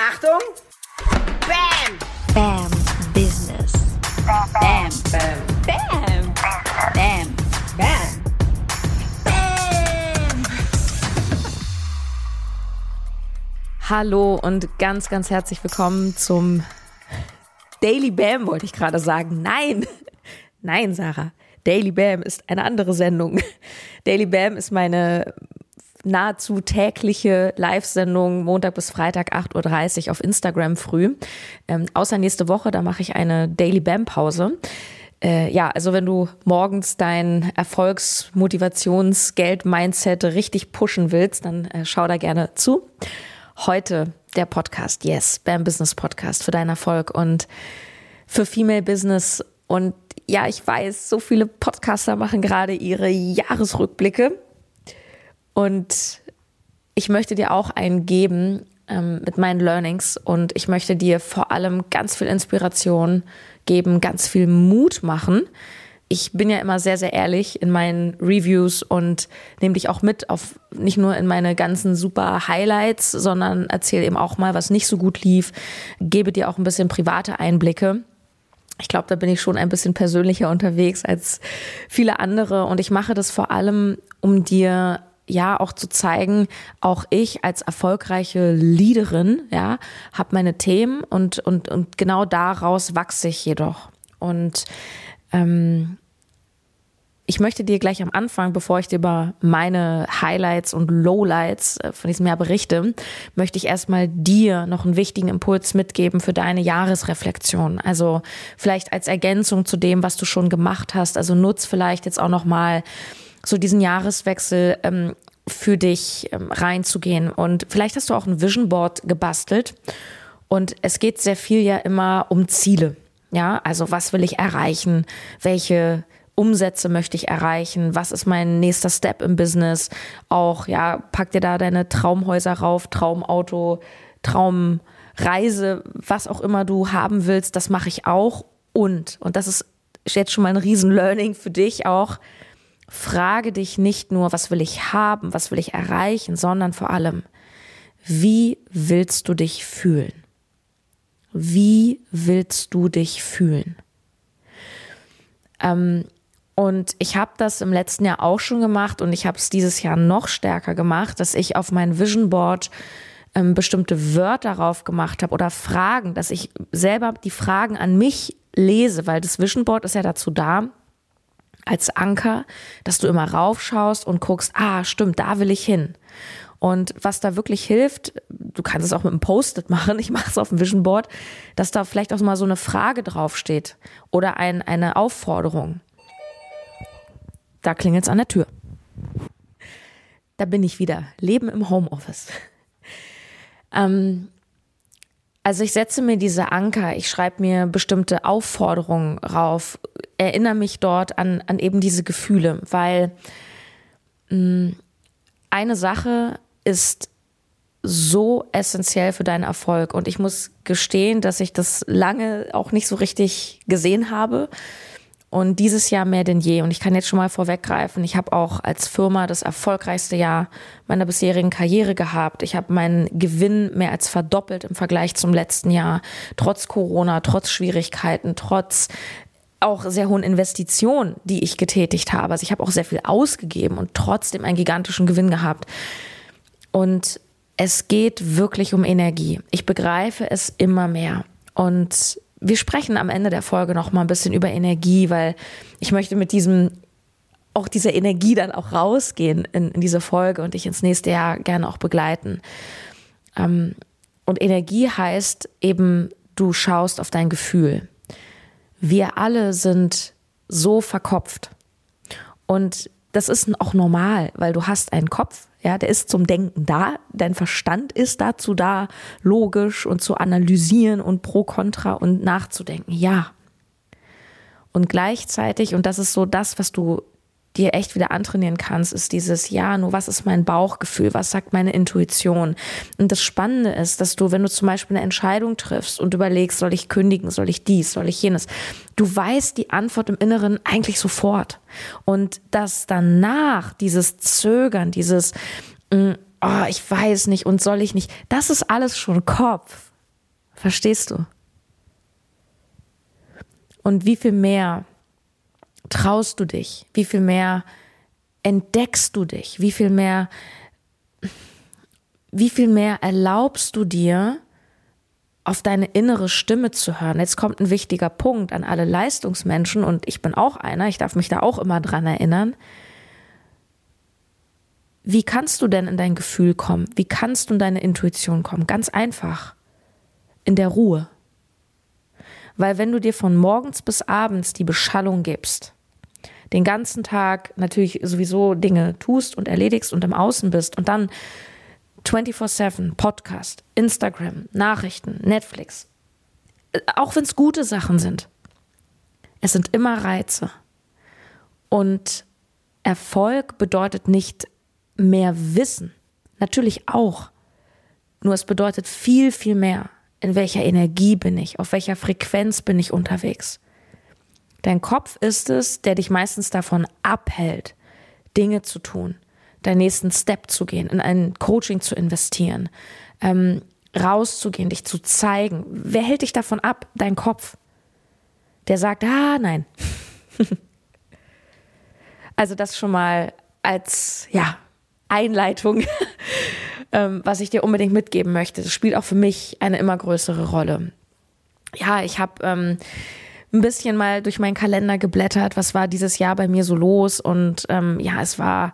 Achtung! Bam! Bam Business. Bam! Bam! Bam. Bam. Bam! Bam! Hallo und ganz, ganz herzlich willkommen zum Daily Bam, wollte ich gerade sagen. Nein, nein, Sarah. Daily Bam ist eine andere Sendung. Daily Bam ist meine nahezu tägliche Live-Sendung Montag bis Freitag 8.30 Uhr auf Instagram früh. Ähm, außer nächste Woche, da mache ich eine Daily Bam-Pause. Äh, ja, also wenn du morgens dein Erfolgs-, Motivations-, Geld-Mindset richtig pushen willst, dann äh, schau da gerne zu. Heute der Podcast, yes, Bam Business Podcast für deinen Erfolg und für Female Business. Und ja, ich weiß, so viele Podcaster machen gerade ihre Jahresrückblicke. Und ich möchte dir auch einen geben ähm, mit meinen Learnings und ich möchte dir vor allem ganz viel Inspiration geben, ganz viel Mut machen. Ich bin ja immer sehr, sehr ehrlich in meinen Reviews und nehme dich auch mit auf nicht nur in meine ganzen super Highlights, sondern erzähle eben auch mal, was nicht so gut lief, gebe dir auch ein bisschen private Einblicke. Ich glaube, da bin ich schon ein bisschen persönlicher unterwegs als viele andere und ich mache das vor allem, um dir ja auch zu zeigen, auch ich als erfolgreiche Leaderin, ja, habe meine Themen und, und, und genau daraus wachse ich jedoch. Und ähm, ich möchte dir gleich am Anfang, bevor ich dir über meine Highlights und Lowlights äh, von diesem Jahr berichte, möchte ich erstmal dir noch einen wichtigen Impuls mitgeben für deine Jahresreflexion. Also vielleicht als Ergänzung zu dem, was du schon gemacht hast. Also nutz vielleicht jetzt auch noch mal so diesen Jahreswechsel ähm, für dich ähm, reinzugehen. Und vielleicht hast du auch ein Vision Board gebastelt. Und es geht sehr viel ja immer um Ziele. Ja, also was will ich erreichen? Welche Umsätze möchte ich erreichen? Was ist mein nächster Step im Business? Auch, ja, pack dir da deine Traumhäuser rauf, Traumauto, Traumreise, was auch immer du haben willst, das mache ich auch. Und, und das ist jetzt schon mal ein Riesen-Learning für dich auch, frage dich nicht nur, was will ich haben, was will ich erreichen, sondern vor allem, wie willst du dich fühlen? Wie willst du dich fühlen? Ähm, und ich habe das im letzten Jahr auch schon gemacht und ich habe es dieses Jahr noch stärker gemacht, dass ich auf mein Vision Board ähm, bestimmte Wörter drauf gemacht habe oder Fragen, dass ich selber die Fragen an mich lese, weil das Vision Board ist ja dazu da, als Anker, dass du immer raufschaust und guckst, ah, stimmt, da will ich hin. Und was da wirklich hilft, du kannst es auch mit einem Post-it machen, ich mache es auf dem Vision Board, dass da vielleicht auch mal so eine Frage draufsteht oder ein, eine Aufforderung. Da klingelt es an der Tür. Da bin ich wieder. Leben im Homeoffice. Ähm, also ich setze mir diese Anker, ich schreibe mir bestimmte Aufforderungen rauf, erinnere mich dort an, an eben diese Gefühle, weil mh, eine Sache ist so essentiell für deinen Erfolg. Und ich muss gestehen, dass ich das lange auch nicht so richtig gesehen habe. Und dieses Jahr mehr denn je. Und ich kann jetzt schon mal vorweggreifen, ich habe auch als Firma das erfolgreichste Jahr meiner bisherigen Karriere gehabt. Ich habe meinen Gewinn mehr als verdoppelt im Vergleich zum letzten Jahr. Trotz Corona, trotz Schwierigkeiten, trotz auch sehr hohen Investitionen, die ich getätigt habe. Also ich habe auch sehr viel ausgegeben und trotzdem einen gigantischen Gewinn gehabt. Und es geht wirklich um Energie. Ich begreife es immer mehr. Und wir sprechen am Ende der Folge noch mal ein bisschen über Energie, weil ich möchte mit diesem auch dieser Energie dann auch rausgehen in, in diese Folge und dich ins nächste Jahr gerne auch begleiten. Ähm, und Energie heißt eben, du schaust auf dein Gefühl. Wir alle sind so verkopft. Und das ist auch normal, weil du hast einen Kopf, ja, der ist zum Denken da, dein Verstand ist dazu da, logisch und zu analysieren und pro kontra und nachzudenken. Ja. Und gleichzeitig, und das ist so das, was du dir echt wieder antrainieren kannst, ist dieses, ja, nur was ist mein Bauchgefühl, was sagt meine Intuition. Und das Spannende ist, dass du, wenn du zum Beispiel eine Entscheidung triffst und überlegst, soll ich kündigen, soll ich dies, soll ich jenes, du weißt die Antwort im Inneren eigentlich sofort. Und dass danach dieses Zögern, dieses, mm, oh, ich weiß nicht und soll ich nicht, das ist alles schon Kopf. Verstehst du? Und wie viel mehr traust du dich? Wie viel mehr entdeckst du dich? Wie viel mehr, wie viel mehr erlaubst du dir, auf deine innere Stimme zu hören. Jetzt kommt ein wichtiger Punkt an alle Leistungsmenschen und ich bin auch einer, ich darf mich da auch immer dran erinnern. Wie kannst du denn in dein Gefühl kommen? Wie kannst du in deine Intuition kommen? Ganz einfach. In der Ruhe. Weil wenn du dir von morgens bis abends die Beschallung gibst, den ganzen Tag natürlich sowieso Dinge tust und erledigst und im Außen bist und dann 24-7 Podcast, Instagram, Nachrichten, Netflix, auch wenn es gute Sachen sind, es sind immer Reize. Und Erfolg bedeutet nicht mehr Wissen. Natürlich auch. Nur es bedeutet viel, viel mehr. In welcher Energie bin ich? Auf welcher Frequenz bin ich unterwegs? Dein Kopf ist es, der dich meistens davon abhält, Dinge zu tun, deinen nächsten Step zu gehen, in ein Coaching zu investieren, ähm, rauszugehen, dich zu zeigen. Wer hält dich davon ab? Dein Kopf. Der sagt, ah, nein. also das schon mal als, ja, Einleitung, ähm, was ich dir unbedingt mitgeben möchte. Das spielt auch für mich eine immer größere Rolle. Ja, ich habe ähm, ein bisschen mal durch meinen Kalender geblättert, was war dieses Jahr bei mir so los und ähm, ja, es war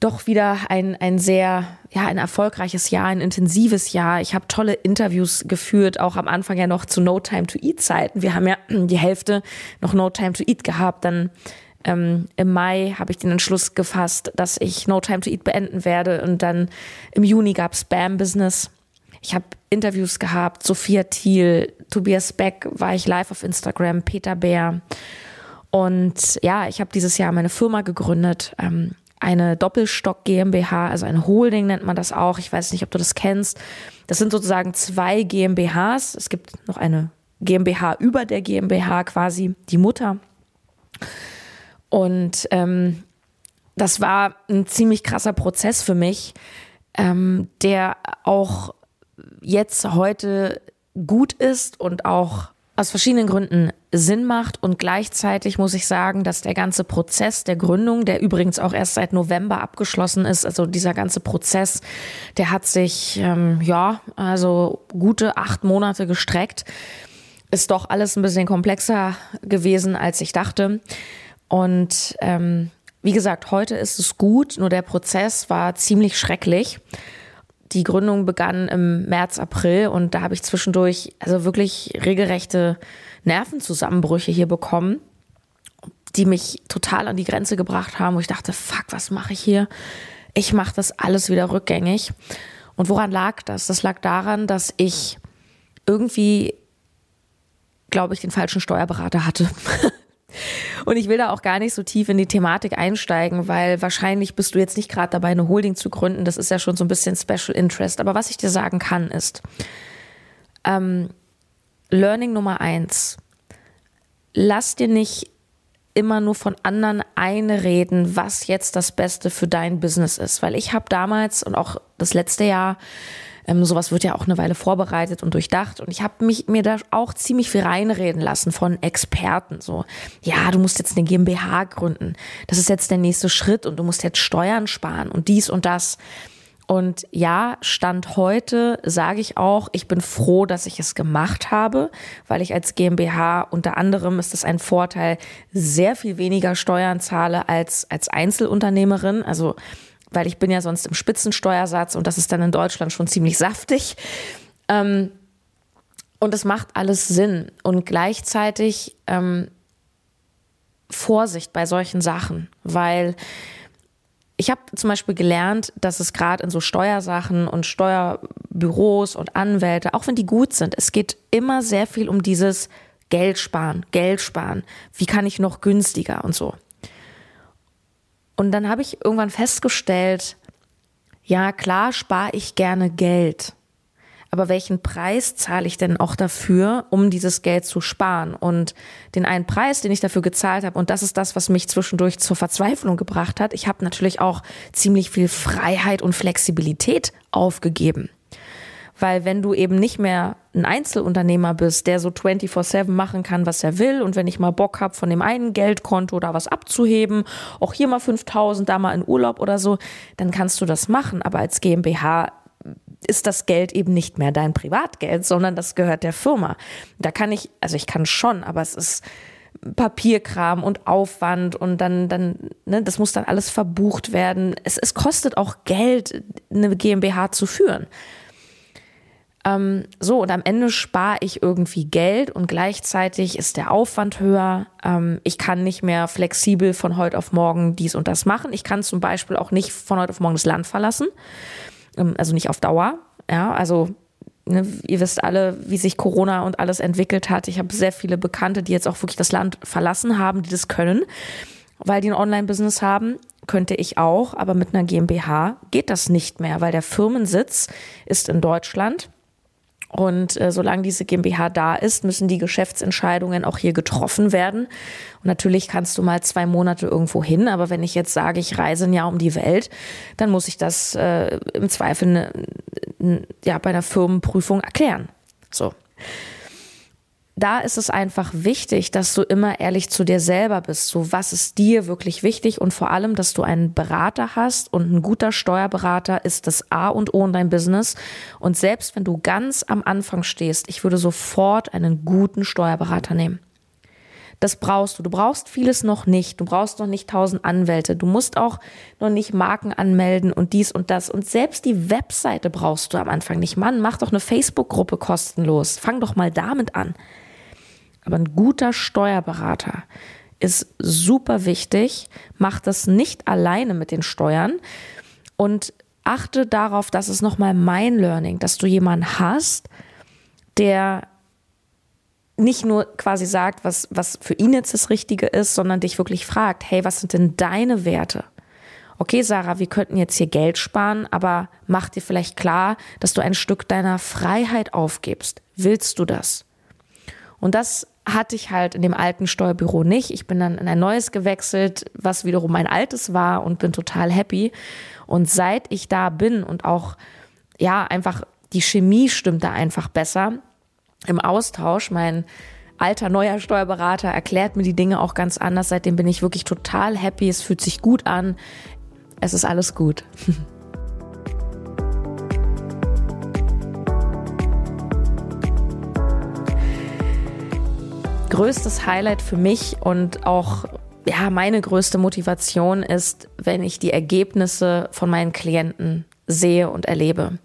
doch wieder ein, ein sehr, ja, ein erfolgreiches Jahr, ein intensives Jahr. Ich habe tolle Interviews geführt, auch am Anfang ja noch zu No Time to Eat Zeiten. Wir haben ja die Hälfte noch No Time to Eat gehabt. Dann ähm, im Mai habe ich den Entschluss gefasst, dass ich No Time to Eat beenden werde. Und dann im Juni gab es Bam Business. Ich habe Interviews gehabt, Sophia Thiel, Tobias Beck war ich live auf Instagram, Peter Bär. Und ja, ich habe dieses Jahr meine Firma gegründet, ähm, eine Doppelstock GmbH, also eine Holding nennt man das auch. Ich weiß nicht, ob du das kennst. Das sind sozusagen zwei GmbHs. Es gibt noch eine GmbH über der GmbH quasi, die Mutter. Und ähm, das war ein ziemlich krasser Prozess für mich, ähm, der auch jetzt heute gut ist und auch aus verschiedenen Gründen Sinn macht. Und gleichzeitig muss ich sagen, dass der ganze Prozess der Gründung, der übrigens auch erst seit November abgeschlossen ist, also dieser ganze Prozess, der hat sich, ähm, ja, also gute acht Monate gestreckt. Ist doch alles ein bisschen komplexer gewesen, als ich dachte. Und ähm, wie gesagt, heute ist es gut, nur der Prozess war ziemlich schrecklich. Die Gründung begann im März, April und da habe ich zwischendurch also wirklich regelrechte Nervenzusammenbrüche hier bekommen, die mich total an die Grenze gebracht haben, wo ich dachte, fuck, was mache ich hier? Ich mache das alles wieder rückgängig. Und woran lag das? Das lag daran, dass ich irgendwie, glaube ich, den falschen Steuerberater hatte. Und ich will da auch gar nicht so tief in die Thematik einsteigen, weil wahrscheinlich bist du jetzt nicht gerade dabei, eine Holding zu gründen. Das ist ja schon so ein bisschen Special Interest. Aber was ich dir sagen kann, ist, ähm, Learning Nummer eins, lass dir nicht immer nur von anderen einreden, was jetzt das Beste für dein Business ist. Weil ich habe damals und auch das letzte Jahr ähm, sowas wird ja auch eine Weile vorbereitet und durchdacht. Und ich habe mich mir da auch ziemlich viel reinreden lassen von Experten. So, ja, du musst jetzt eine GmbH gründen. Das ist jetzt der nächste Schritt und du musst jetzt Steuern sparen und dies und das. Und ja, Stand heute sage ich auch, ich bin froh, dass ich es gemacht habe, weil ich als GmbH unter anderem ist es ein Vorteil, sehr viel weniger Steuern zahle als als Einzelunternehmerin. Also weil ich bin ja sonst im Spitzensteuersatz und das ist dann in Deutschland schon ziemlich saftig. Ähm, und es macht alles Sinn. Und gleichzeitig ähm, Vorsicht bei solchen Sachen, weil ich habe zum Beispiel gelernt, dass es gerade in so Steuersachen und Steuerbüros und Anwälte, auch wenn die gut sind, es geht immer sehr viel um dieses Geld sparen, Geld sparen. Wie kann ich noch günstiger und so. Und dann habe ich irgendwann festgestellt, ja klar spare ich gerne Geld. Aber welchen Preis zahle ich denn auch dafür, um dieses Geld zu sparen? Und den einen Preis, den ich dafür gezahlt habe, und das ist das, was mich zwischendurch zur Verzweiflung gebracht hat, ich habe natürlich auch ziemlich viel Freiheit und Flexibilität aufgegeben. Weil wenn du eben nicht mehr ein Einzelunternehmer bist, der so 24-7 machen kann, was er will und wenn ich mal Bock habe, von dem einen Geldkonto da was abzuheben, auch hier mal 5000, da mal in Urlaub oder so, dann kannst du das machen. Aber als GmbH ist das Geld eben nicht mehr dein Privatgeld, sondern das gehört der Firma. Da kann ich, also ich kann schon, aber es ist Papierkram und Aufwand und dann, dann, ne, das muss dann alles verbucht werden. Es, es kostet auch Geld, eine GmbH zu führen. Ähm, so, und am Ende spare ich irgendwie Geld und gleichzeitig ist der Aufwand höher. Ähm, ich kann nicht mehr flexibel von heute auf morgen dies und das machen. Ich kann zum Beispiel auch nicht von heute auf morgen das Land verlassen. Ähm, also nicht auf Dauer. Ja, also ne, ihr wisst alle, wie sich Corona und alles entwickelt hat. Ich habe sehr viele Bekannte, die jetzt auch wirklich das Land verlassen haben, die das können, weil die ein Online-Business haben könnte ich auch, aber mit einer GmbH geht das nicht mehr, weil der Firmensitz ist in Deutschland und äh, solange diese GmbH da ist, müssen die Geschäftsentscheidungen auch hier getroffen werden. Und natürlich kannst du mal zwei Monate irgendwo hin, aber wenn ich jetzt sage, ich reise ein Jahr um die Welt, dann muss ich das äh, im Zweifel ne, ja, bei einer Firmenprüfung erklären. So da ist es einfach wichtig, dass du immer ehrlich zu dir selber bist. So, was ist dir wirklich wichtig? Und vor allem, dass du einen Berater hast und ein guter Steuerberater ist das A und O in deinem Business. Und selbst wenn du ganz am Anfang stehst, ich würde sofort einen guten Steuerberater nehmen. Das brauchst du. Du brauchst vieles noch nicht. Du brauchst noch nicht tausend Anwälte. Du musst auch noch nicht Marken anmelden und dies und das. Und selbst die Webseite brauchst du am Anfang nicht. Mann, mach doch eine Facebook-Gruppe kostenlos. Fang doch mal damit an. Aber ein guter Steuerberater ist super wichtig. Mach das nicht alleine mit den Steuern und achte darauf, dass es nochmal mein Learning, dass du jemanden hast, der nicht nur quasi sagt, was, was für ihn jetzt das Richtige ist, sondern dich wirklich fragt, hey, was sind denn deine Werte? Okay, Sarah, wir könnten jetzt hier Geld sparen, aber mach dir vielleicht klar, dass du ein Stück deiner Freiheit aufgibst. Willst du das? Und das hatte ich halt in dem alten Steuerbüro nicht. Ich bin dann in ein neues gewechselt, was wiederum mein altes war und bin total happy. Und seit ich da bin und auch, ja, einfach die Chemie stimmt da einfach besser im Austausch. Mein alter neuer Steuerberater erklärt mir die Dinge auch ganz anders. Seitdem bin ich wirklich total happy. Es fühlt sich gut an. Es ist alles gut. größtes Highlight für mich und auch ja, meine größte Motivation ist, wenn ich die Ergebnisse von meinen Klienten sehe und erlebe.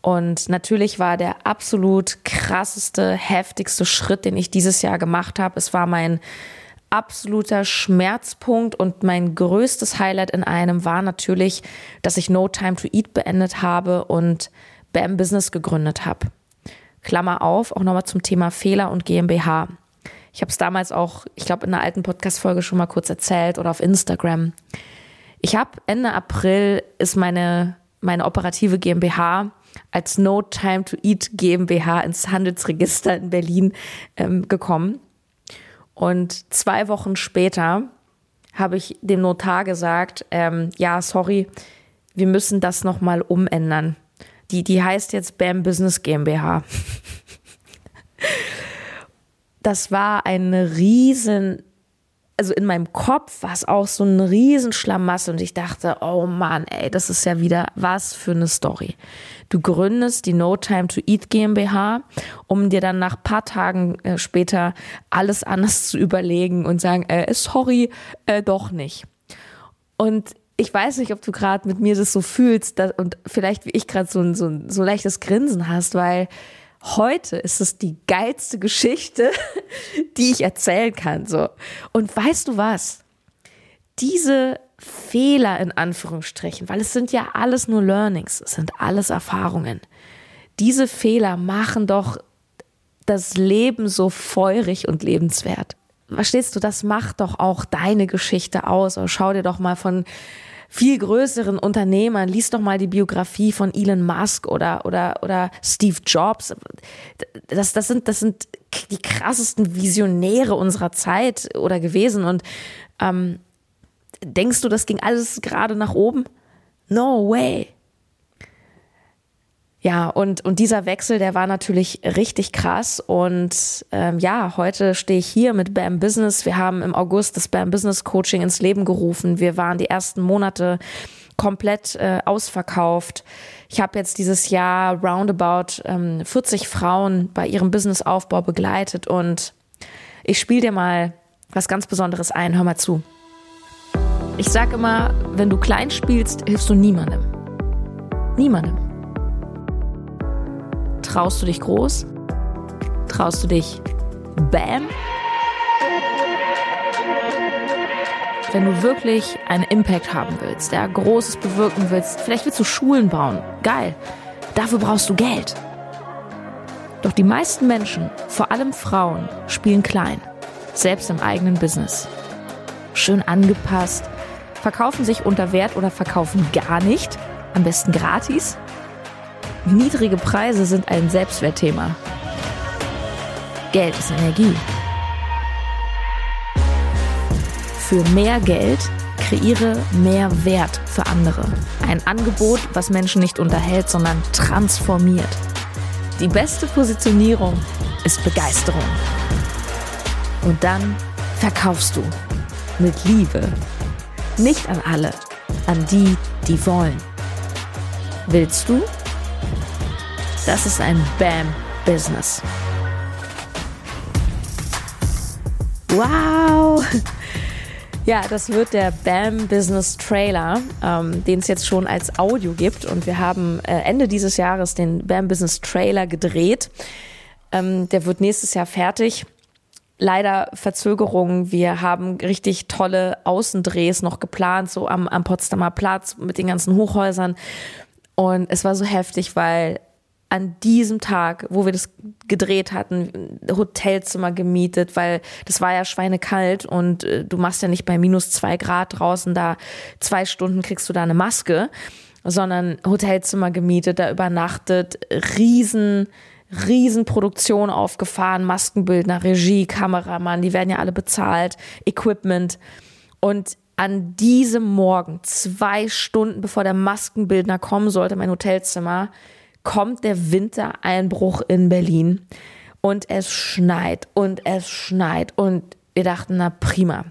Und natürlich war der absolut krasseste, heftigste Schritt, den ich dieses Jahr gemacht habe. Es war mein absoluter Schmerzpunkt und mein größtes Highlight in einem war natürlich, dass ich No Time to Eat beendet habe und BAM Business gegründet habe. Klammer auf, auch nochmal zum Thema Fehler und GmbH. Ich habe es damals auch, ich glaube, in einer alten Podcast-Folge schon mal kurz erzählt oder auf Instagram. Ich habe Ende April ist meine, meine operative GmbH als No Time to Eat GmbH ins Handelsregister in Berlin ähm, gekommen. Und zwei Wochen später habe ich dem Notar gesagt, ähm, ja, sorry, wir müssen das nochmal umändern. Die, die heißt jetzt BAM Business GmbH. das war eine riesen, also in meinem Kopf war es auch so eine riesen Schlamasse und ich dachte, oh Mann, ey, das ist ja wieder was für eine Story. Du gründest die No Time to Eat GmbH, um dir dann nach paar Tagen äh, später alles anders zu überlegen und sagen, äh, sorry, äh, doch nicht. Und ich weiß nicht, ob du gerade mit mir das so fühlst dass, und vielleicht wie ich gerade so, so, so leichtes Grinsen hast, weil heute ist es die geilste Geschichte, die ich erzählen kann. So. Und weißt du was? Diese Fehler in Anführungsstrichen, weil es sind ja alles nur Learnings, es sind alles Erfahrungen. Diese Fehler machen doch das Leben so feurig und lebenswert. Verstehst du, das macht doch auch deine Geschichte aus. Oder schau dir doch mal von viel größeren Unternehmern, lies doch mal die Biografie von Elon Musk oder, oder, oder Steve Jobs. Das, das, sind, das sind die krassesten Visionäre unserer Zeit oder gewesen. Und ähm, denkst du, das ging alles gerade nach oben? No way. Ja, und, und dieser Wechsel, der war natürlich richtig krass. Und ähm, ja, heute stehe ich hier mit BAM Business. Wir haben im August das BAM Business Coaching ins Leben gerufen. Wir waren die ersten Monate komplett äh, ausverkauft. Ich habe jetzt dieses Jahr roundabout ähm, 40 Frauen bei ihrem Businessaufbau begleitet und ich spiele dir mal was ganz Besonderes ein. Hör mal zu. Ich sag immer, wenn du klein spielst, hilfst du niemandem. Niemandem. Traust du dich groß? Traust du dich Bam? Wenn du wirklich einen Impact haben willst, der Großes bewirken willst, vielleicht willst du Schulen bauen. Geil. Dafür brauchst du Geld. Doch die meisten Menschen, vor allem Frauen, spielen klein. Selbst im eigenen Business. Schön angepasst, verkaufen sich unter Wert oder verkaufen gar nicht, am besten gratis. Niedrige Preise sind ein Selbstwertthema. Geld ist Energie. Für mehr Geld kreiere mehr Wert für andere. Ein Angebot, was Menschen nicht unterhält, sondern transformiert. Die beste Positionierung ist Begeisterung. Und dann verkaufst du mit Liebe. Nicht an alle, an die, die wollen. Willst du? Das ist ein Bam-Business. Wow! Ja, das wird der BAM Business Trailer, ähm, den es jetzt schon als Audio gibt. Und wir haben äh, Ende dieses Jahres den BAM Business Trailer gedreht. Ähm, der wird nächstes Jahr fertig. Leider Verzögerungen. Wir haben richtig tolle Außendrehs noch geplant, so am, am Potsdamer Platz mit den ganzen Hochhäusern. Und es war so heftig, weil an diesem Tag, wo wir das gedreht hatten, Hotelzimmer gemietet, weil das war ja schweinekalt und äh, du machst ja nicht bei minus zwei Grad draußen da zwei Stunden kriegst du da eine Maske, sondern Hotelzimmer gemietet, da übernachtet, riesen, riesen Produktion aufgefahren, Maskenbildner, Regie, Kameramann, die werden ja alle bezahlt, Equipment. Und an diesem Morgen, zwei Stunden bevor der Maskenbildner kommen sollte, mein Hotelzimmer, kommt der Wintereinbruch in Berlin und es schneit und es schneit und wir dachten, na prima.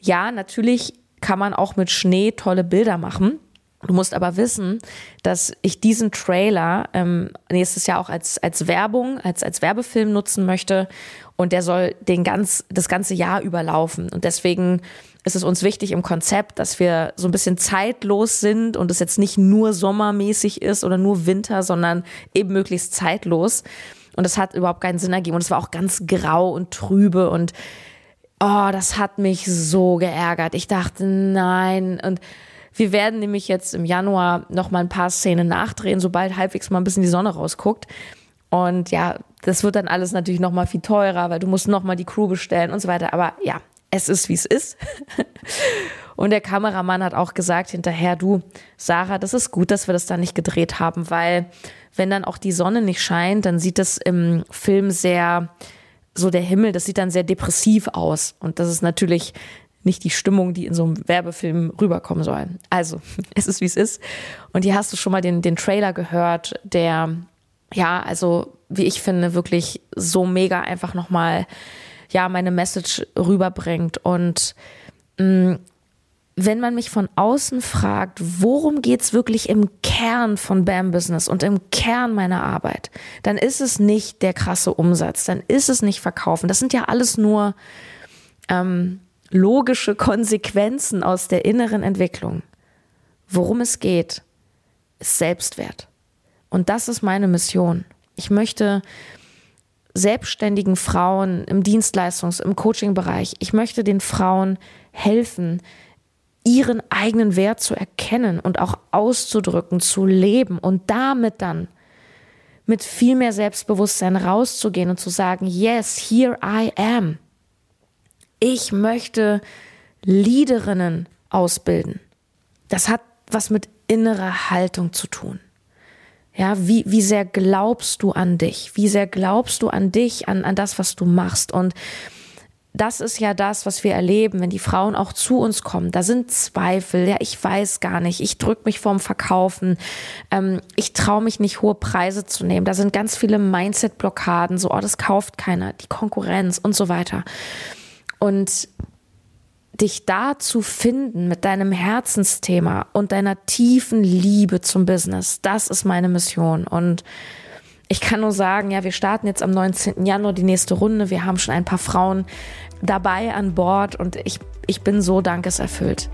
Ja, natürlich kann man auch mit Schnee tolle Bilder machen. Du musst aber wissen, dass ich diesen Trailer ähm, nächstes Jahr auch als, als Werbung, als, als Werbefilm nutzen möchte. Und der soll den ganz, das ganze Jahr überlaufen. Und deswegen ist es uns wichtig im Konzept, dass wir so ein bisschen zeitlos sind und es jetzt nicht nur sommermäßig ist oder nur Winter, sondern eben möglichst zeitlos. Und das hat überhaupt keinen Sinn ergeben. Und es war auch ganz grau und trübe und oh, das hat mich so geärgert. Ich dachte, nein. Und wir werden nämlich jetzt im Januar noch mal ein paar Szenen nachdrehen, sobald halbwegs mal ein bisschen die Sonne rausguckt. Und ja, das wird dann alles natürlich noch mal viel teurer, weil du musst noch mal die Crew bestellen und so weiter. Aber ja, es ist, wie es ist. Und der Kameramann hat auch gesagt hinterher, du, Sarah, das ist gut, dass wir das da nicht gedreht haben, weil wenn dann auch die Sonne nicht scheint, dann sieht das im Film sehr, so der Himmel, das sieht dann sehr depressiv aus. Und das ist natürlich nicht die Stimmung, die in so einem Werbefilm rüberkommen soll. Also, es ist, wie es ist. Und hier hast du schon mal den, den Trailer gehört, der, ja, also, wie ich finde, wirklich so mega einfach nochmal ja meine Message rüberbringt. Und mh, mm, wenn man mich von außen fragt, worum geht's wirklich im Kern von BAM Business und im Kern meiner Arbeit, dann ist es nicht der krasse Umsatz, dann ist es nicht Verkaufen. Das sind ja alles nur ähm, logische Konsequenzen aus der inneren Entwicklung. Worum es geht, ist Selbstwert. Und das ist meine Mission. Ich möchte selbstständigen Frauen im Dienstleistungs-, im Coaching-Bereich. Ich möchte den Frauen helfen, ihren eigenen Wert zu erkennen und auch auszudrücken, zu leben und damit dann mit viel mehr Selbstbewusstsein rauszugehen und zu sagen, yes, here I am. Ich möchte Leaderinnen ausbilden. Das hat was mit innerer Haltung zu tun. Ja, wie, wie sehr glaubst du an dich? Wie sehr glaubst du an dich, an, an das, was du machst? Und das ist ja das, was wir erleben, wenn die Frauen auch zu uns kommen. Da sind Zweifel, ja, ich weiß gar nicht, ich drücke mich vorm Verkaufen, ähm, ich traue mich nicht, hohe Preise zu nehmen. Da sind ganz viele Mindset-Blockaden, so, oh, das kauft keiner, die Konkurrenz und so weiter. Und dich da zu finden mit deinem Herzensthema und deiner tiefen Liebe zum Business, das ist meine Mission. Und ich kann nur sagen, ja, wir starten jetzt am 19. Januar die nächste Runde. Wir haben schon ein paar Frauen dabei an Bord und ich, ich bin so dankeserfüllt.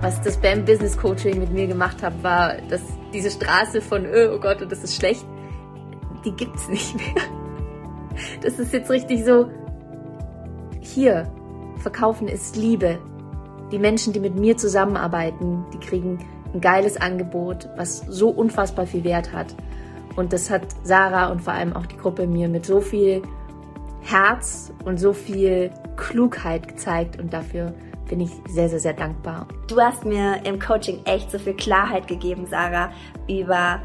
Was das beim Business Coaching mit mir gemacht hat, war, dass diese Straße von, oh Gott, das ist schlecht, die gibt's nicht mehr. Das ist jetzt richtig so, hier, verkaufen ist Liebe. Die Menschen, die mit mir zusammenarbeiten, die kriegen ein geiles Angebot, was so unfassbar viel Wert hat. Und das hat Sarah und vor allem auch die Gruppe mir mit so viel Herz und so viel Klugheit gezeigt und dafür bin ich sehr, sehr, sehr dankbar. Du hast mir im Coaching echt so viel Klarheit gegeben, Sarah, über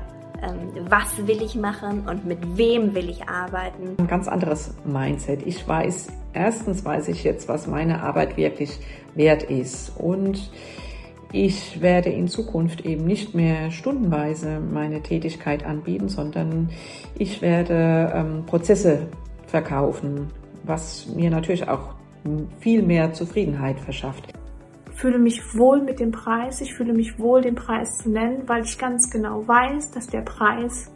was will ich machen und mit wem will ich arbeiten. Ein ganz anderes Mindset. Ich weiß, erstens weiß ich jetzt, was meine Arbeit wirklich wert ist und ich werde in Zukunft eben nicht mehr stundenweise meine Tätigkeit anbieten, sondern ich werde ähm, Prozesse verkaufen, was mir natürlich auch viel mehr Zufriedenheit verschafft. Fühle mich wohl mit dem Preis, ich fühle mich wohl, den Preis zu nennen, weil ich ganz genau weiß, dass der Preis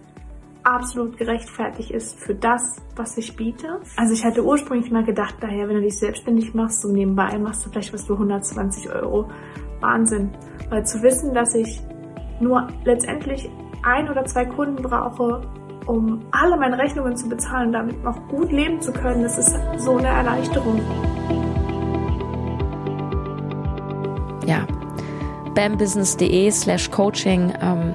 absolut gerechtfertigt ist für das, was ich biete. Also ich hatte ursprünglich mal gedacht, daher, wenn du dich selbstständig machst, so nebenbei machst du vielleicht was für 120 Euro. Wahnsinn. Weil zu wissen, dass ich nur letztendlich ein oder zwei Kunden brauche, um alle meine Rechnungen zu bezahlen, damit noch gut leben zu können, das ist so eine Erleichterung. Ja, bambusiness.de slash coaching ähm,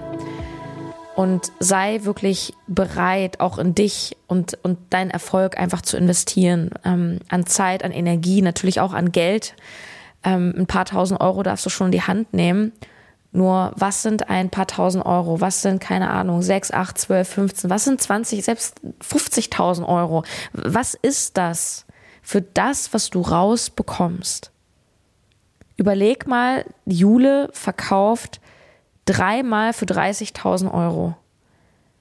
und sei wirklich bereit, auch in dich und, und deinen Erfolg einfach zu investieren, ähm, an Zeit, an Energie, natürlich auch an Geld ähm, ein paar tausend Euro darfst du schon in die Hand nehmen. Nur was sind ein paar tausend Euro? Was sind, keine Ahnung, sechs, acht, zwölf, 15? Was sind 20, selbst 50.000 Euro? Was ist das für das, was du rausbekommst? Überleg mal, Jule verkauft dreimal für 30.000 Euro.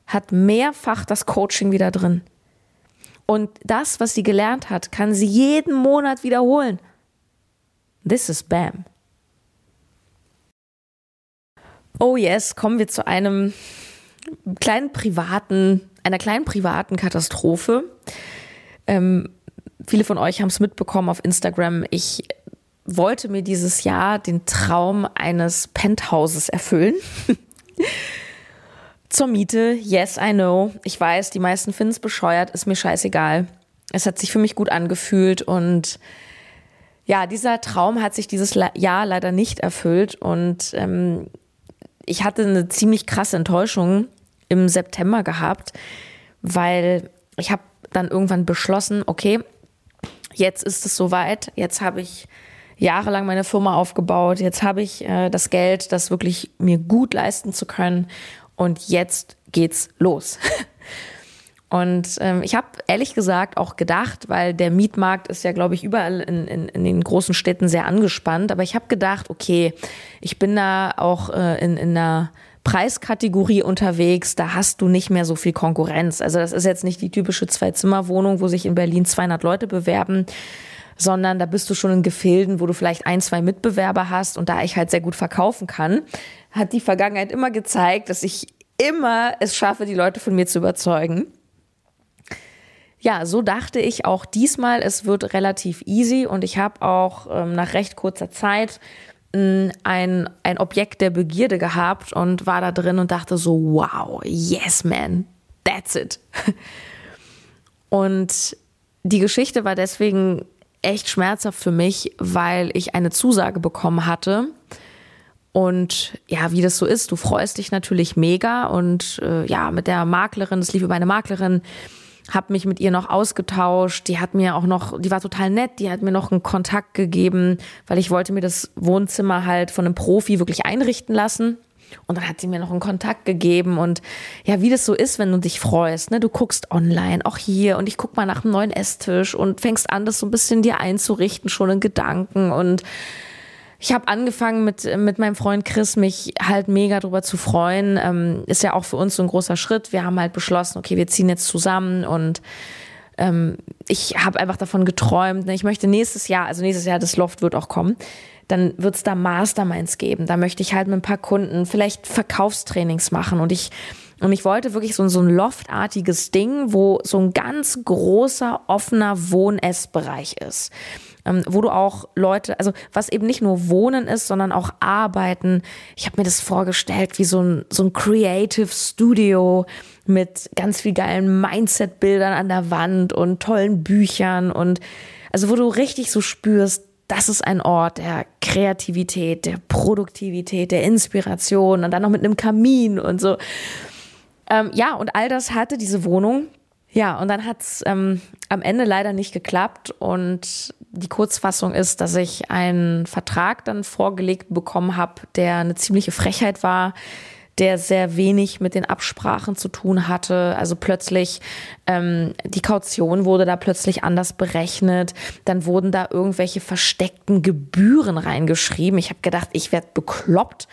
Hat mehrfach das Coaching wieder drin. Und das, was sie gelernt hat, kann sie jeden Monat wiederholen. This is Bam. Oh yes, kommen wir zu einem kleinen privaten, einer kleinen privaten Katastrophe. Ähm, viele von euch haben es mitbekommen auf Instagram. Ich wollte mir dieses Jahr den Traum eines Penthauses erfüllen. Zur Miete, yes, I know. Ich weiß, die meisten finden es bescheuert, ist mir scheißegal. Es hat sich für mich gut angefühlt und ja, dieser Traum hat sich dieses Jahr leider nicht erfüllt und ähm, ich hatte eine ziemlich krasse Enttäuschung im September gehabt, weil ich habe dann irgendwann beschlossen, okay, jetzt ist es soweit, jetzt habe ich jahrelang meine Firma aufgebaut, jetzt habe ich äh, das Geld, das wirklich mir gut leisten zu können. Und jetzt geht's los. Und ähm, ich habe ehrlich gesagt auch gedacht, weil der Mietmarkt ist ja, glaube ich, überall in, in, in den großen Städten sehr angespannt, aber ich habe gedacht, okay, ich bin da auch äh, in, in einer Preiskategorie unterwegs, da hast du nicht mehr so viel Konkurrenz. Also das ist jetzt nicht die typische Zwei-Zimmer-Wohnung, wo sich in Berlin 200 Leute bewerben, sondern da bist du schon in Gefilden, wo du vielleicht ein, zwei Mitbewerber hast. Und da ich halt sehr gut verkaufen kann, hat die Vergangenheit immer gezeigt, dass ich immer es schaffe, die Leute von mir zu überzeugen. Ja, so dachte ich auch diesmal, es wird relativ easy. Und ich habe auch ähm, nach recht kurzer Zeit ähm, ein, ein Objekt der Begierde gehabt und war da drin und dachte so, wow, yes, man, that's it. Und die Geschichte war deswegen echt schmerzhaft für mich, weil ich eine Zusage bekommen hatte. Und ja, wie das so ist, du freust dich natürlich mega und äh, ja, mit der Maklerin, das lief über eine Maklerin, habe mich mit ihr noch ausgetauscht. Die hat mir auch noch, die war total nett, die hat mir noch einen Kontakt gegeben, weil ich wollte mir das Wohnzimmer halt von einem Profi wirklich einrichten lassen. Und dann hat sie mir noch einen Kontakt gegeben und ja, wie das so ist, wenn du dich freust, ne? Du guckst online, auch hier und ich guck mal nach einem neuen Esstisch und fängst an, das so ein bisschen dir einzurichten, schon in Gedanken und ich habe angefangen mit, mit meinem Freund Chris, mich halt mega drüber zu freuen. Ähm, ist ja auch für uns so ein großer Schritt. Wir haben halt beschlossen, okay, wir ziehen jetzt zusammen und ähm, ich habe einfach davon geträumt. Ne? Ich möchte nächstes Jahr, also nächstes Jahr, das Loft wird auch kommen, dann wird es da Masterminds geben. Da möchte ich halt mit ein paar Kunden vielleicht Verkaufstrainings machen und ich und ich wollte wirklich so, so ein loftartiges Ding, wo so ein ganz großer, offener Wohn-Essbereich ist ähm, wo du auch Leute, also was eben nicht nur Wohnen ist, sondern auch Arbeiten. Ich habe mir das vorgestellt wie so ein, so ein Creative Studio mit ganz viel geilen Mindset-Bildern an der Wand und tollen Büchern und also wo du richtig so spürst, das ist ein Ort der Kreativität, der Produktivität, der Inspiration und dann noch mit einem Kamin und so. Ähm, ja, und all das hatte diese Wohnung. Ja, und dann hat's ähm, am Ende leider nicht geklappt und die Kurzfassung ist, dass ich einen Vertrag dann vorgelegt bekommen habe, der eine ziemliche Frechheit war, der sehr wenig mit den Absprachen zu tun hatte. Also plötzlich ähm, die Kaution wurde da plötzlich anders berechnet. Dann wurden da irgendwelche versteckten Gebühren reingeschrieben. Ich habe gedacht, ich werde bekloppt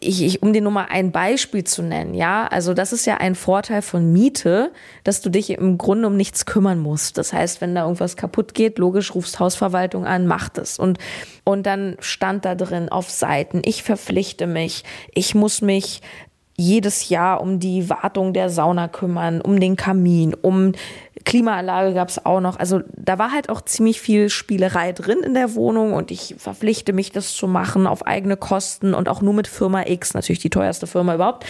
ich, ich, um dir nur mal ein Beispiel zu nennen, ja, also das ist ja ein Vorteil von Miete, dass du dich im Grunde um nichts kümmern musst. Das heißt, wenn da irgendwas kaputt geht, logisch rufst Hausverwaltung an, macht es. Und, und dann stand da drin auf Seiten, ich verpflichte mich, ich muss mich jedes Jahr um die Wartung der Sauna kümmern, um den Kamin, um Klimaanlage gab es auch noch. Also da war halt auch ziemlich viel Spielerei drin in der Wohnung und ich verpflichte mich, das zu machen auf eigene Kosten und auch nur mit Firma X, natürlich die teuerste Firma überhaupt.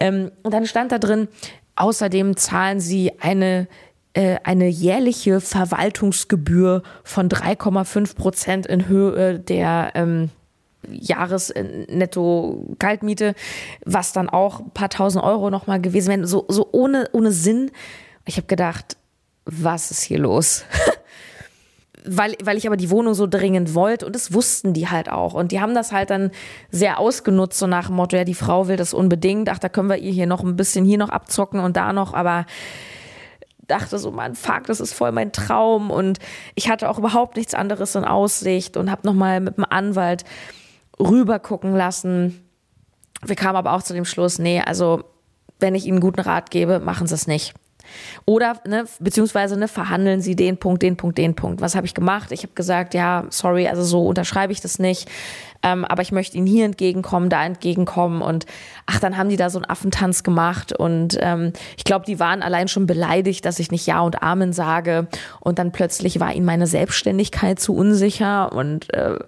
Ähm, und dann stand da drin, außerdem zahlen sie eine äh, eine jährliche Verwaltungsgebühr von 3,5 Prozent in Höhe der ähm, Jahresnetto-Kaltmiete, was dann auch ein paar tausend Euro nochmal gewesen wären, so, so ohne, ohne Sinn. Ich habe gedacht, was ist hier los? weil, weil ich aber die Wohnung so dringend wollte und das wussten die halt auch. Und die haben das halt dann sehr ausgenutzt, so nach dem Motto, ja, die Frau will das unbedingt, ach, da können wir ihr hier noch ein bisschen hier noch abzocken und da noch, aber dachte so, man, fuck, das ist voll mein Traum und ich hatte auch überhaupt nichts anderes in Aussicht und habe nochmal mit dem Anwalt rüber gucken lassen. Wir kamen aber auch zu dem Schluss, nee, also wenn ich ihnen guten Rat gebe, machen sie es nicht. Oder, ne, beziehungsweise, ne, verhandeln Sie den Punkt, den Punkt, den Punkt. Was habe ich gemacht? Ich habe gesagt, ja, sorry, also so unterschreibe ich das nicht. Ähm, aber ich möchte Ihnen hier entgegenkommen, da entgegenkommen. Und ach, dann haben die da so einen Affentanz gemacht. Und ähm, ich glaube, die waren allein schon beleidigt, dass ich nicht Ja und Amen sage. Und dann plötzlich war ihnen meine Selbstständigkeit zu unsicher. Und äh,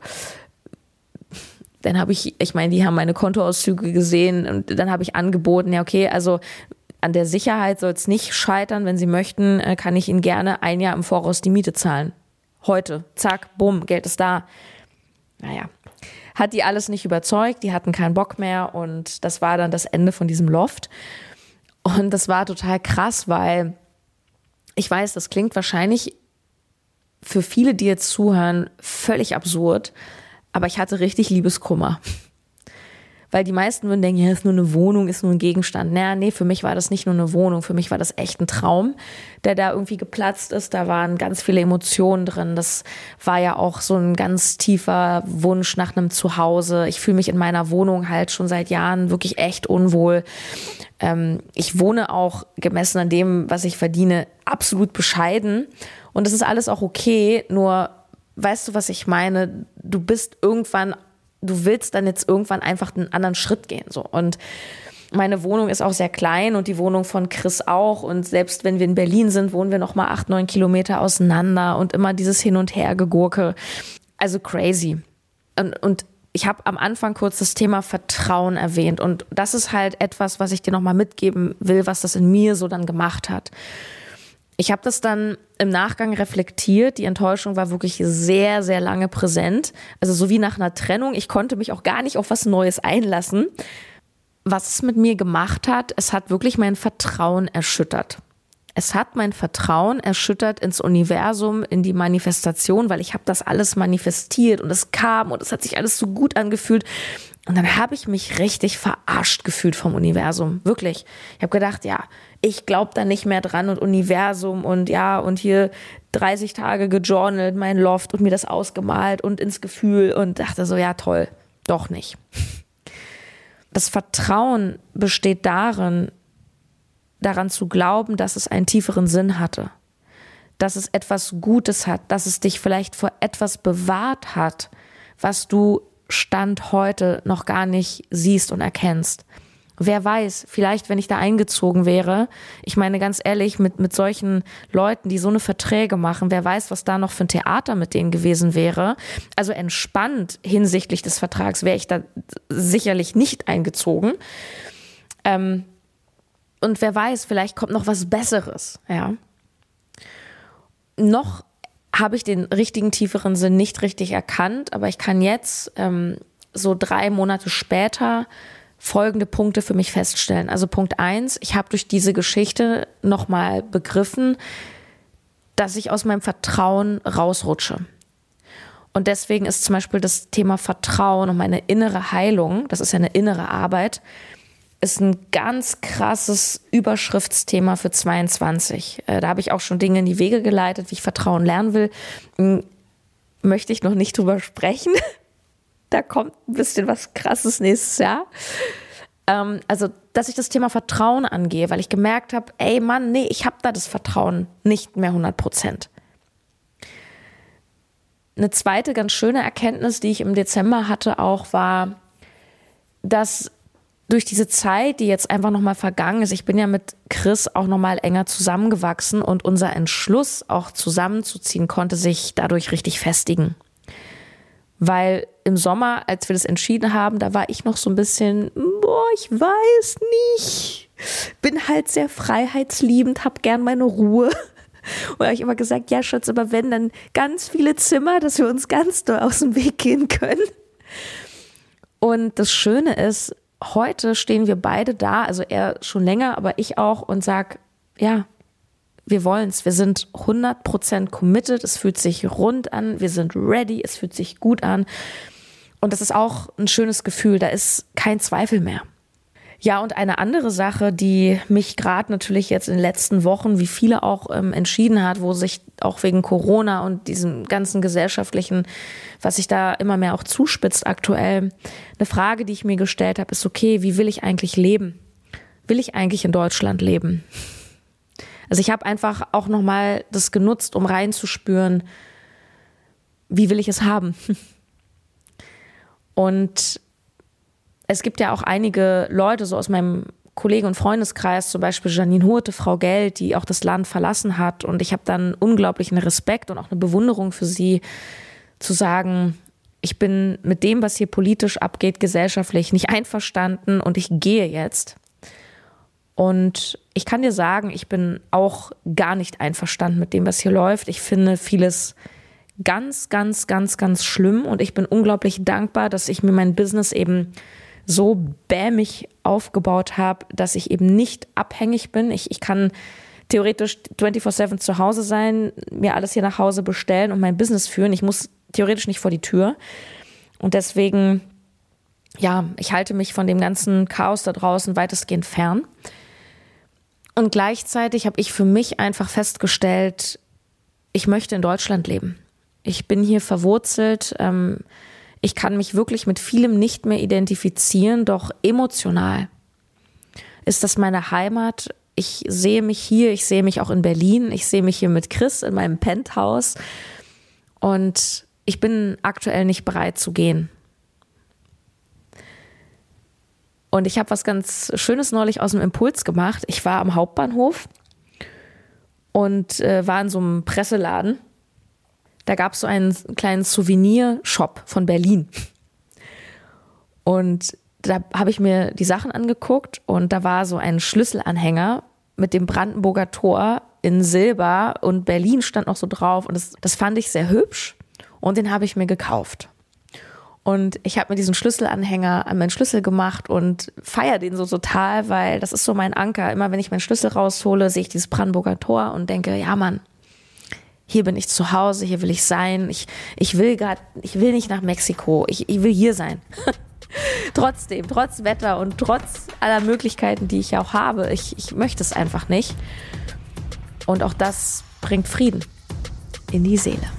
dann habe ich, ich meine, die haben meine Kontoauszüge gesehen und dann habe ich angeboten, ja, okay, also an der Sicherheit soll es nicht scheitern. Wenn Sie möchten, äh, kann ich Ihnen gerne ein Jahr im Voraus die Miete zahlen. Heute, zack, bumm, Geld ist da. Naja, hat die alles nicht überzeugt, die hatten keinen Bock mehr und das war dann das Ende von diesem Loft. Und das war total krass, weil ich weiß, das klingt wahrscheinlich für viele, die jetzt zuhören, völlig absurd, aber ich hatte richtig Liebeskummer weil die meisten würden denken, ja, ist nur eine Wohnung, ist nur ein Gegenstand. Naja, nee, für mich war das nicht nur eine Wohnung, für mich war das echt ein Traum, der da irgendwie geplatzt ist. Da waren ganz viele Emotionen drin. Das war ja auch so ein ganz tiefer Wunsch nach einem Zuhause. Ich fühle mich in meiner Wohnung halt schon seit Jahren wirklich echt unwohl. Ähm, ich wohne auch gemessen an dem, was ich verdiene, absolut bescheiden. Und das ist alles auch okay, nur weißt du, was ich meine? Du bist irgendwann du willst dann jetzt irgendwann einfach einen anderen Schritt gehen. So. Und meine Wohnung ist auch sehr klein und die Wohnung von Chris auch. Und selbst wenn wir in Berlin sind, wohnen wir noch mal acht, neun Kilometer auseinander und immer dieses Hin und Her gegurke. Also crazy. Und, und ich habe am Anfang kurz das Thema Vertrauen erwähnt. Und das ist halt etwas, was ich dir noch mal mitgeben will, was das in mir so dann gemacht hat. Ich habe das dann im Nachgang reflektiert. Die Enttäuschung war wirklich sehr, sehr lange präsent. Also so wie nach einer Trennung. Ich konnte mich auch gar nicht auf was Neues einlassen. Was es mit mir gemacht hat, es hat wirklich mein Vertrauen erschüttert. Es hat mein Vertrauen erschüttert ins Universum, in die Manifestation, weil ich habe das alles manifestiert und es kam und es hat sich alles so gut angefühlt. Und dann habe ich mich richtig verarscht gefühlt vom Universum. Wirklich. Ich habe gedacht, ja, ich glaube da nicht mehr dran und Universum und ja, und hier 30 Tage gejournalt, mein Loft und mir das ausgemalt und ins Gefühl und dachte so, ja, toll, doch nicht. Das Vertrauen besteht darin, daran zu glauben, dass es einen tieferen Sinn hatte, dass es etwas Gutes hat, dass es dich vielleicht vor etwas bewahrt hat, was du Stand heute noch gar nicht siehst und erkennst. Wer weiß, vielleicht, wenn ich da eingezogen wäre, ich meine ganz ehrlich, mit, mit solchen Leuten, die so eine Verträge machen, wer weiß, was da noch für ein Theater mit denen gewesen wäre. Also entspannt hinsichtlich des Vertrags wäre ich da sicherlich nicht eingezogen. Ähm, und wer weiß, vielleicht kommt noch was Besseres, ja. Noch habe ich den richtigen tieferen Sinn nicht richtig erkannt, aber ich kann jetzt ähm, so drei Monate später folgende Punkte für mich feststellen. Also Punkt eins, ich habe durch diese Geschichte nochmal begriffen, dass ich aus meinem Vertrauen rausrutsche. Und deswegen ist zum Beispiel das Thema Vertrauen und meine innere Heilung, das ist ja eine innere Arbeit, ist ein ganz krasses Überschriftsthema für 22. Äh, da habe ich auch schon Dinge in die Wege geleitet, wie ich Vertrauen lernen will. Hm, möchte ich noch nicht drüber sprechen. Da kommt ein bisschen was Krasses nächstes Jahr. Ähm, also, dass ich das Thema Vertrauen angehe, weil ich gemerkt habe, ey Mann, nee, ich habe da das Vertrauen nicht mehr 100 Prozent. Eine zweite ganz schöne Erkenntnis, die ich im Dezember hatte, auch war, dass durch diese Zeit, die jetzt einfach nochmal vergangen ist, ich bin ja mit Chris auch nochmal enger zusammengewachsen und unser Entschluss auch zusammenzuziehen konnte sich dadurch richtig festigen. Weil im Sommer, als wir das entschieden haben, da war ich noch so ein bisschen, boah, ich weiß nicht. Bin halt sehr freiheitsliebend, hab gern meine Ruhe. Und habe ich immer gesagt, ja, Schatz, aber wenn dann ganz viele Zimmer, dass wir uns ganz doll aus dem Weg gehen können. Und das Schöne ist, heute stehen wir beide da, also er schon länger, aber ich auch und sag, ja, wir wollen's. Wir sind 100% committed. Es fühlt sich rund an. Wir sind ready. Es fühlt sich gut an. Und das ist auch ein schönes Gefühl. Da ist kein Zweifel mehr. Ja, und eine andere Sache, die mich gerade natürlich jetzt in den letzten Wochen, wie viele auch ähm, entschieden hat, wo sich auch wegen Corona und diesem ganzen gesellschaftlichen, was sich da immer mehr auch zuspitzt aktuell, eine Frage, die ich mir gestellt habe, ist, okay, wie will ich eigentlich leben? Will ich eigentlich in Deutschland leben? Also ich habe einfach auch nochmal das genutzt, um reinzuspüren, wie will ich es haben? Und es gibt ja auch einige Leute so aus meinem Kollegen- und Freundeskreis, zum Beispiel Janine Hurte, Frau Geld, die auch das Land verlassen hat. Und ich habe dann unglaublichen Respekt und auch eine Bewunderung für sie, zu sagen, ich bin mit dem, was hier politisch abgeht, gesellschaftlich nicht einverstanden und ich gehe jetzt. Und ich kann dir sagen, ich bin auch gar nicht einverstanden mit dem, was hier läuft. Ich finde vieles ganz, ganz, ganz, ganz schlimm und ich bin unglaublich dankbar, dass ich mir mein Business eben so bämig aufgebaut habe, dass ich eben nicht abhängig bin. Ich, ich kann theoretisch 24-7 zu Hause sein, mir alles hier nach Hause bestellen und mein Business führen. Ich muss theoretisch nicht vor die Tür. Und deswegen, ja, ich halte mich von dem ganzen Chaos da draußen weitestgehend fern. Und gleichzeitig habe ich für mich einfach festgestellt, ich möchte in Deutschland leben. Ich bin hier verwurzelt. Ähm, ich kann mich wirklich mit vielem nicht mehr identifizieren, doch emotional ist das meine Heimat. Ich sehe mich hier, ich sehe mich auch in Berlin, ich sehe mich hier mit Chris in meinem Penthouse und ich bin aktuell nicht bereit zu gehen. Und ich habe was ganz Schönes neulich aus dem Impuls gemacht. Ich war am Hauptbahnhof und äh, war in so einem Presseladen da gab es so einen kleinen Souvenir-Shop von Berlin. Und da habe ich mir die Sachen angeguckt und da war so ein Schlüsselanhänger mit dem Brandenburger Tor in Silber und Berlin stand noch so drauf und das, das fand ich sehr hübsch und den habe ich mir gekauft. Und ich habe mir diesen Schlüsselanhänger an meinen Schlüssel gemacht und feiere den so total, weil das ist so mein Anker. Immer wenn ich meinen Schlüssel raushole, sehe ich dieses Brandenburger Tor und denke, ja Mann, hier bin ich zu Hause, hier will ich sein. Ich, ich will gerade, ich will nicht nach Mexiko, ich, ich will hier sein. Trotzdem, trotz Wetter und trotz aller Möglichkeiten, die ich ja auch habe, ich, ich möchte es einfach nicht. Und auch das bringt Frieden in die Seele.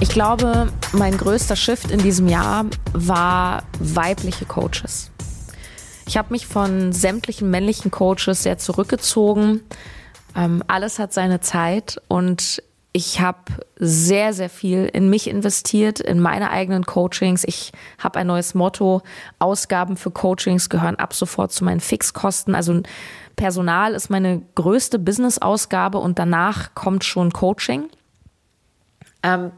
Ich glaube, mein größter Shift in diesem Jahr war weibliche Coaches. Ich habe mich von sämtlichen männlichen Coaches sehr zurückgezogen. Ähm, alles hat seine Zeit und ich habe sehr, sehr viel in mich investiert, in meine eigenen Coachings. Ich habe ein neues Motto. Ausgaben für Coachings gehören ab sofort zu meinen Fixkosten. Also Personal ist meine größte Business-Ausgabe und danach kommt schon Coaching. Ähm,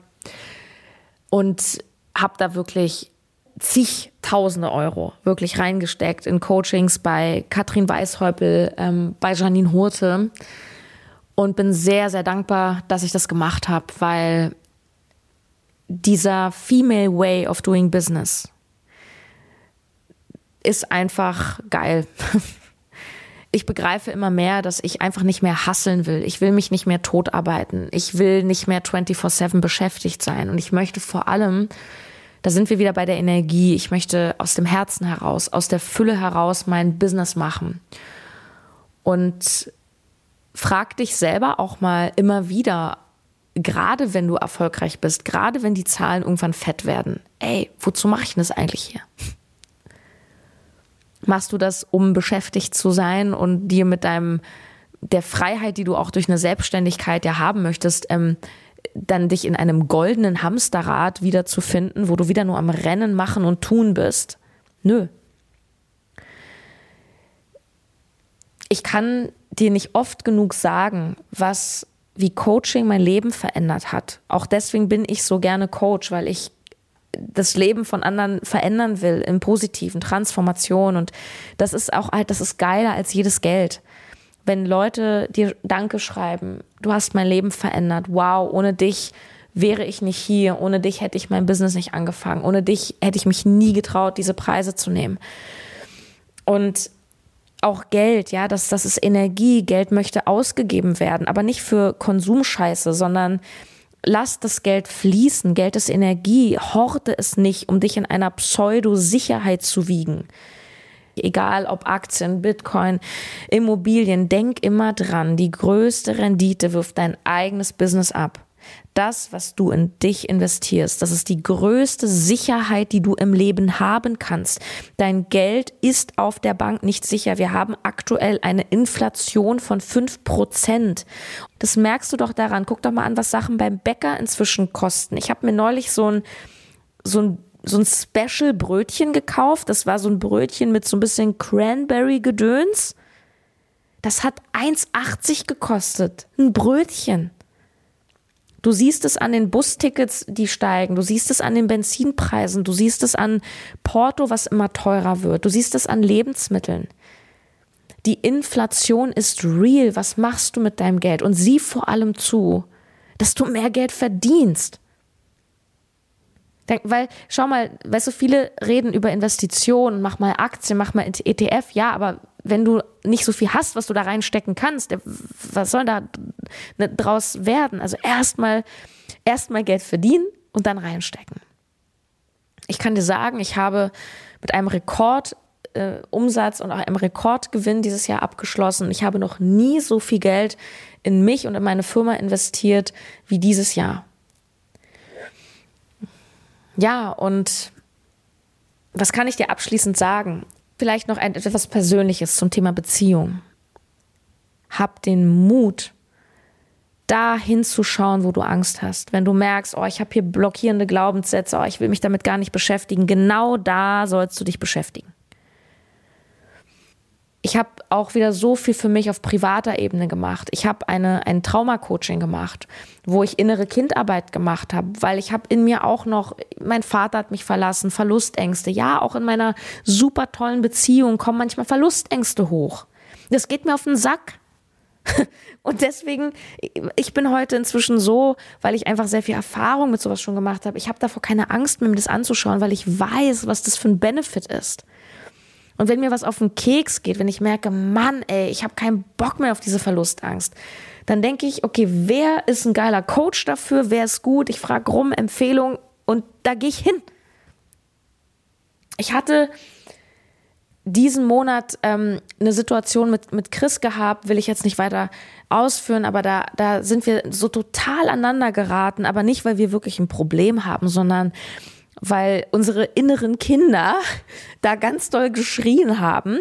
und habe da wirklich zigtausende Euro wirklich reingesteckt in Coachings bei Katrin Weishäupel, ähm, bei Janine Hurte und bin sehr, sehr dankbar, dass ich das gemacht habe, weil dieser Female Way of Doing Business ist einfach geil. Ich begreife immer mehr, dass ich einfach nicht mehr hasseln will. Ich will mich nicht mehr totarbeiten. Ich will nicht mehr 24-7 beschäftigt sein. Und ich möchte vor allem, da sind wir wieder bei der Energie, ich möchte aus dem Herzen heraus, aus der Fülle heraus mein Business machen. Und frag dich selber auch mal immer wieder, gerade wenn du erfolgreich bist, gerade wenn die Zahlen irgendwann fett werden, ey, wozu mache ich denn das eigentlich hier? Machst du das, um beschäftigt zu sein und dir mit deinem, der Freiheit, die du auch durch eine Selbstständigkeit ja haben möchtest, ähm, dann dich in einem goldenen Hamsterrad wiederzufinden, wo du wieder nur am Rennen machen und tun bist? Nö. Ich kann dir nicht oft genug sagen, was wie Coaching mein Leben verändert hat. Auch deswegen bin ich so gerne Coach, weil ich das Leben von anderen verändern will im positiven Transformation und das ist auch halt das ist geiler als jedes Geld. Wenn Leute dir Danke schreiben, du hast mein Leben verändert. Wow, ohne dich wäre ich nicht hier, ohne dich hätte ich mein Business nicht angefangen, ohne dich hätte ich mich nie getraut, diese Preise zu nehmen. Und auch Geld, ja, das, das ist Energie. Geld möchte ausgegeben werden, aber nicht für Konsumscheiße, sondern lass das Geld fließen. Geld ist Energie. Horte es nicht, um dich in einer Pseudo-Sicherheit zu wiegen. Egal ob Aktien, Bitcoin, Immobilien, denk immer dran, die größte Rendite wirft dein eigenes Business ab. Das, was du in dich investierst, das ist die größte Sicherheit, die du im Leben haben kannst. Dein Geld ist auf der Bank nicht sicher. Wir haben aktuell eine Inflation von fünf Prozent. Das merkst du doch daran. Guck doch mal an, was Sachen beim Bäcker inzwischen kosten. Ich habe mir neulich so ein, so ein so ein Special Brötchen gekauft. Das war so ein Brötchen mit so ein bisschen Cranberry Gedöns. Das hat 1,80 gekostet. Ein Brötchen. Du siehst es an den Bustickets, die steigen. Du siehst es an den Benzinpreisen. Du siehst es an Porto, was immer teurer wird. Du siehst es an Lebensmitteln. Die Inflation ist real. Was machst du mit deinem Geld? Und sieh vor allem zu, dass du mehr Geld verdienst. Denk, weil, schau mal, weißt du, viele reden über Investitionen, mach mal Aktien, mach mal ETF, ja, aber wenn du nicht so viel hast, was du da reinstecken kannst, was soll da ne, draus werden? Also erstmal erstmal Geld verdienen und dann reinstecken. Ich kann dir sagen, ich habe mit einem Rekordumsatz äh, und auch einem Rekordgewinn dieses Jahr abgeschlossen. Ich habe noch nie so viel Geld in mich und in meine Firma investiert wie dieses Jahr. Ja, und was kann ich dir abschließend sagen? Vielleicht noch ein, etwas Persönliches zum Thema Beziehung. Hab den Mut, da hinzuschauen, wo du Angst hast. Wenn du merkst, oh, ich habe hier blockierende Glaubenssätze, oh, ich will mich damit gar nicht beschäftigen, genau da sollst du dich beschäftigen ich habe auch wieder so viel für mich auf privater Ebene gemacht. Ich habe eine ein Traumacoaching gemacht, wo ich innere Kindarbeit gemacht habe, weil ich habe in mir auch noch mein Vater hat mich verlassen, Verlustängste. Ja, auch in meiner super tollen Beziehung kommen manchmal Verlustängste hoch. Das geht mir auf den Sack. Und deswegen, ich bin heute inzwischen so, weil ich einfach sehr viel Erfahrung mit sowas schon gemacht habe. Ich habe davor keine Angst mir das anzuschauen, weil ich weiß, was das für ein Benefit ist. Und wenn mir was auf den Keks geht, wenn ich merke, Mann, ey, ich habe keinen Bock mehr auf diese Verlustangst, Dann denke ich, okay, wer ist ein geiler Coach dafür? Wer ist gut? Ich frage rum, Empfehlung und da gehe ich hin. Ich hatte diesen Monat ähm, eine Situation mit, mit Chris gehabt, will ich jetzt nicht weiter ausführen, aber da, da sind wir so total aneinander geraten, aber nicht, weil wir wirklich ein Problem haben, sondern weil unsere inneren Kinder da ganz doll geschrien haben.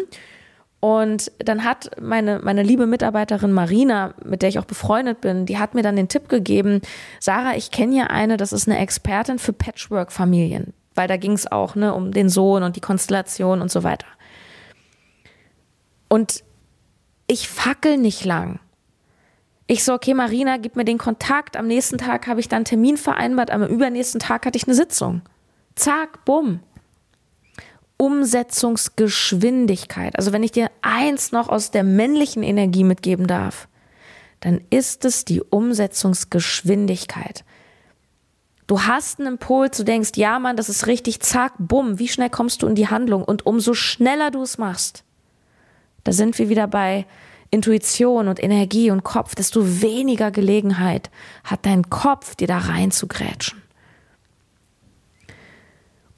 Und dann hat meine, meine liebe Mitarbeiterin Marina, mit der ich auch befreundet bin, die hat mir dann den Tipp gegeben, Sarah, ich kenne ja eine, das ist eine Expertin für Patchwork-Familien, weil da ging es auch ne, um den Sohn und die Konstellation und so weiter. Und ich fackel nicht lang. Ich so, okay, Marina, gib mir den Kontakt. Am nächsten Tag habe ich dann einen Termin vereinbart, am übernächsten Tag hatte ich eine Sitzung. Zack, bumm. Umsetzungsgeschwindigkeit. Also wenn ich dir eins noch aus der männlichen Energie mitgeben darf, dann ist es die Umsetzungsgeschwindigkeit. Du hast einen Impuls, du denkst, ja Mann, das ist richtig, zack, bumm, wie schnell kommst du in die Handlung? Und umso schneller du es machst, da sind wir wieder bei Intuition und Energie und Kopf, desto weniger Gelegenheit hat dein Kopf, dir da rein zu grätschen.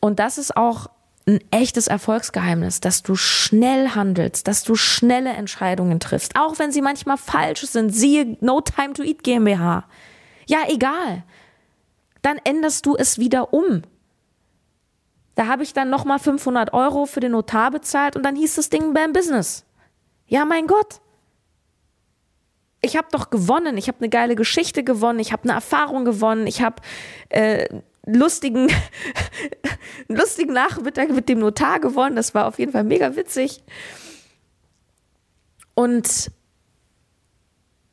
Und das ist auch ein echtes Erfolgsgeheimnis, dass du schnell handelst, dass du schnelle Entscheidungen triffst, auch wenn sie manchmal falsch sind. Siehe No Time to Eat GmbH. Ja, egal. Dann änderst du es wieder um. Da habe ich dann nochmal 500 Euro für den Notar bezahlt und dann hieß das Ding beim Business. Ja, mein Gott. Ich habe doch gewonnen. Ich habe eine geile Geschichte gewonnen. Ich habe eine Erfahrung gewonnen. Ich habe äh, lustigen, lustigen Nachmittag mit dem Notar gewonnen. Das war auf jeden Fall mega witzig. Und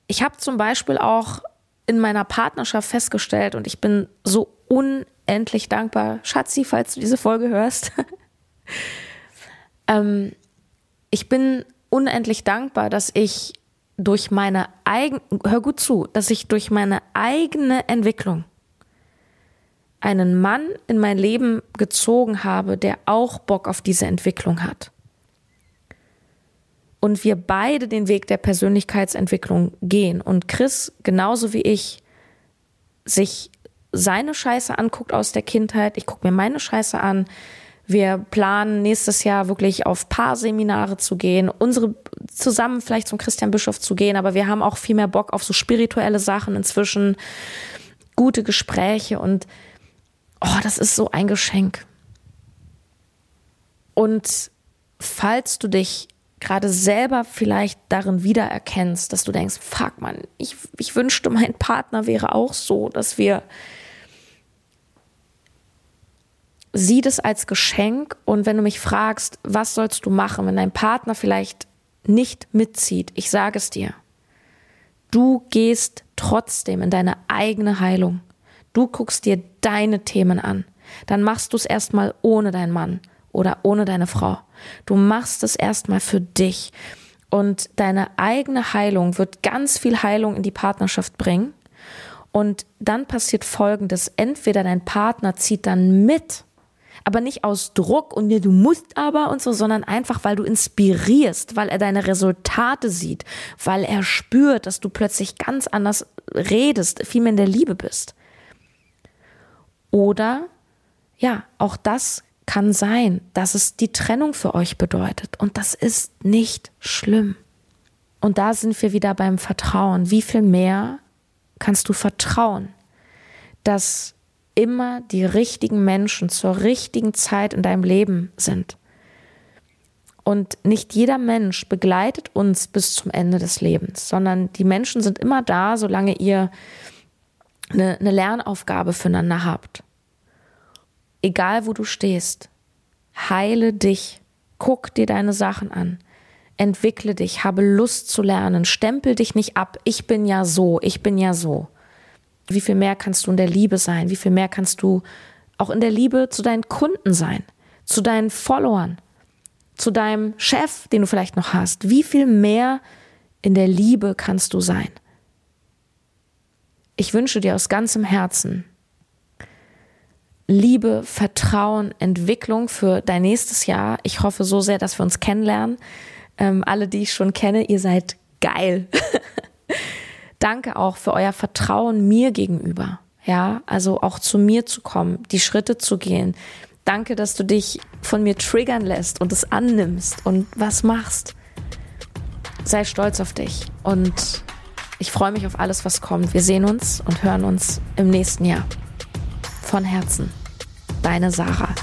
ich habe zum Beispiel auch in meiner Partnerschaft festgestellt und ich bin so unendlich dankbar, Schatzi, falls du diese Folge hörst. ähm, ich bin unendlich dankbar, dass ich durch meine eigene, hör gut zu, dass ich durch meine eigene Entwicklung einen Mann in mein Leben gezogen habe, der auch Bock auf diese Entwicklung hat. Und wir beide den Weg der Persönlichkeitsentwicklung gehen. Und Chris genauso wie ich sich seine Scheiße anguckt aus der Kindheit, ich gucke mir meine Scheiße an. Wir planen nächstes Jahr wirklich auf Paarseminare zu gehen, unsere zusammen vielleicht zum Christian Bischof zu gehen, aber wir haben auch viel mehr Bock auf so spirituelle Sachen inzwischen, gute Gespräche. Und oh, das ist so ein Geschenk. Und falls du dich gerade selber vielleicht darin wiedererkennst, dass du denkst, fuck man, ich, ich wünschte, mein Partner wäre auch so, dass wir sieh das als Geschenk und wenn du mich fragst, was sollst du machen, wenn dein Partner vielleicht nicht mitzieht, ich sage es dir. Du gehst trotzdem in deine eigene Heilung. Du guckst dir deine Themen an. Dann machst du es erstmal ohne deinen Mann oder ohne deine Frau. Du machst es erstmal für dich. Und deine eigene Heilung wird ganz viel Heilung in die Partnerschaft bringen. Und dann passiert Folgendes. Entweder dein Partner zieht dann mit, aber nicht aus Druck und du musst aber und so, sondern einfach, weil du inspirierst, weil er deine Resultate sieht, weil er spürt, dass du plötzlich ganz anders redest, viel mehr in der Liebe bist. Oder ja, auch das kann sein, dass es die Trennung für euch bedeutet. Und das ist nicht schlimm. Und da sind wir wieder beim Vertrauen. Wie viel mehr kannst du vertrauen, dass immer die richtigen Menschen zur richtigen Zeit in deinem Leben sind? Und nicht jeder Mensch begleitet uns bis zum Ende des Lebens, sondern die Menschen sind immer da, solange ihr eine, eine Lernaufgabe füreinander habt. Egal wo du stehst, heile dich, guck dir deine Sachen an, entwickle dich, habe Lust zu lernen, stempel dich nicht ab, ich bin ja so, ich bin ja so. Wie viel mehr kannst du in der Liebe sein? Wie viel mehr kannst du auch in der Liebe zu deinen Kunden sein, zu deinen Followern, zu deinem Chef, den du vielleicht noch hast? Wie viel mehr in der Liebe kannst du sein? Ich wünsche dir aus ganzem Herzen Liebe, Vertrauen, Entwicklung für dein nächstes Jahr. Ich hoffe so sehr, dass wir uns kennenlernen. Ähm, alle, die ich schon kenne, ihr seid geil. Danke auch für euer Vertrauen mir gegenüber. Ja, also auch zu mir zu kommen, die Schritte zu gehen. Danke, dass du dich von mir triggern lässt und es annimmst und was machst. Sei stolz auf dich und ich freue mich auf alles, was kommt. Wir sehen uns und hören uns im nächsten Jahr. Von Herzen, deine Sarah.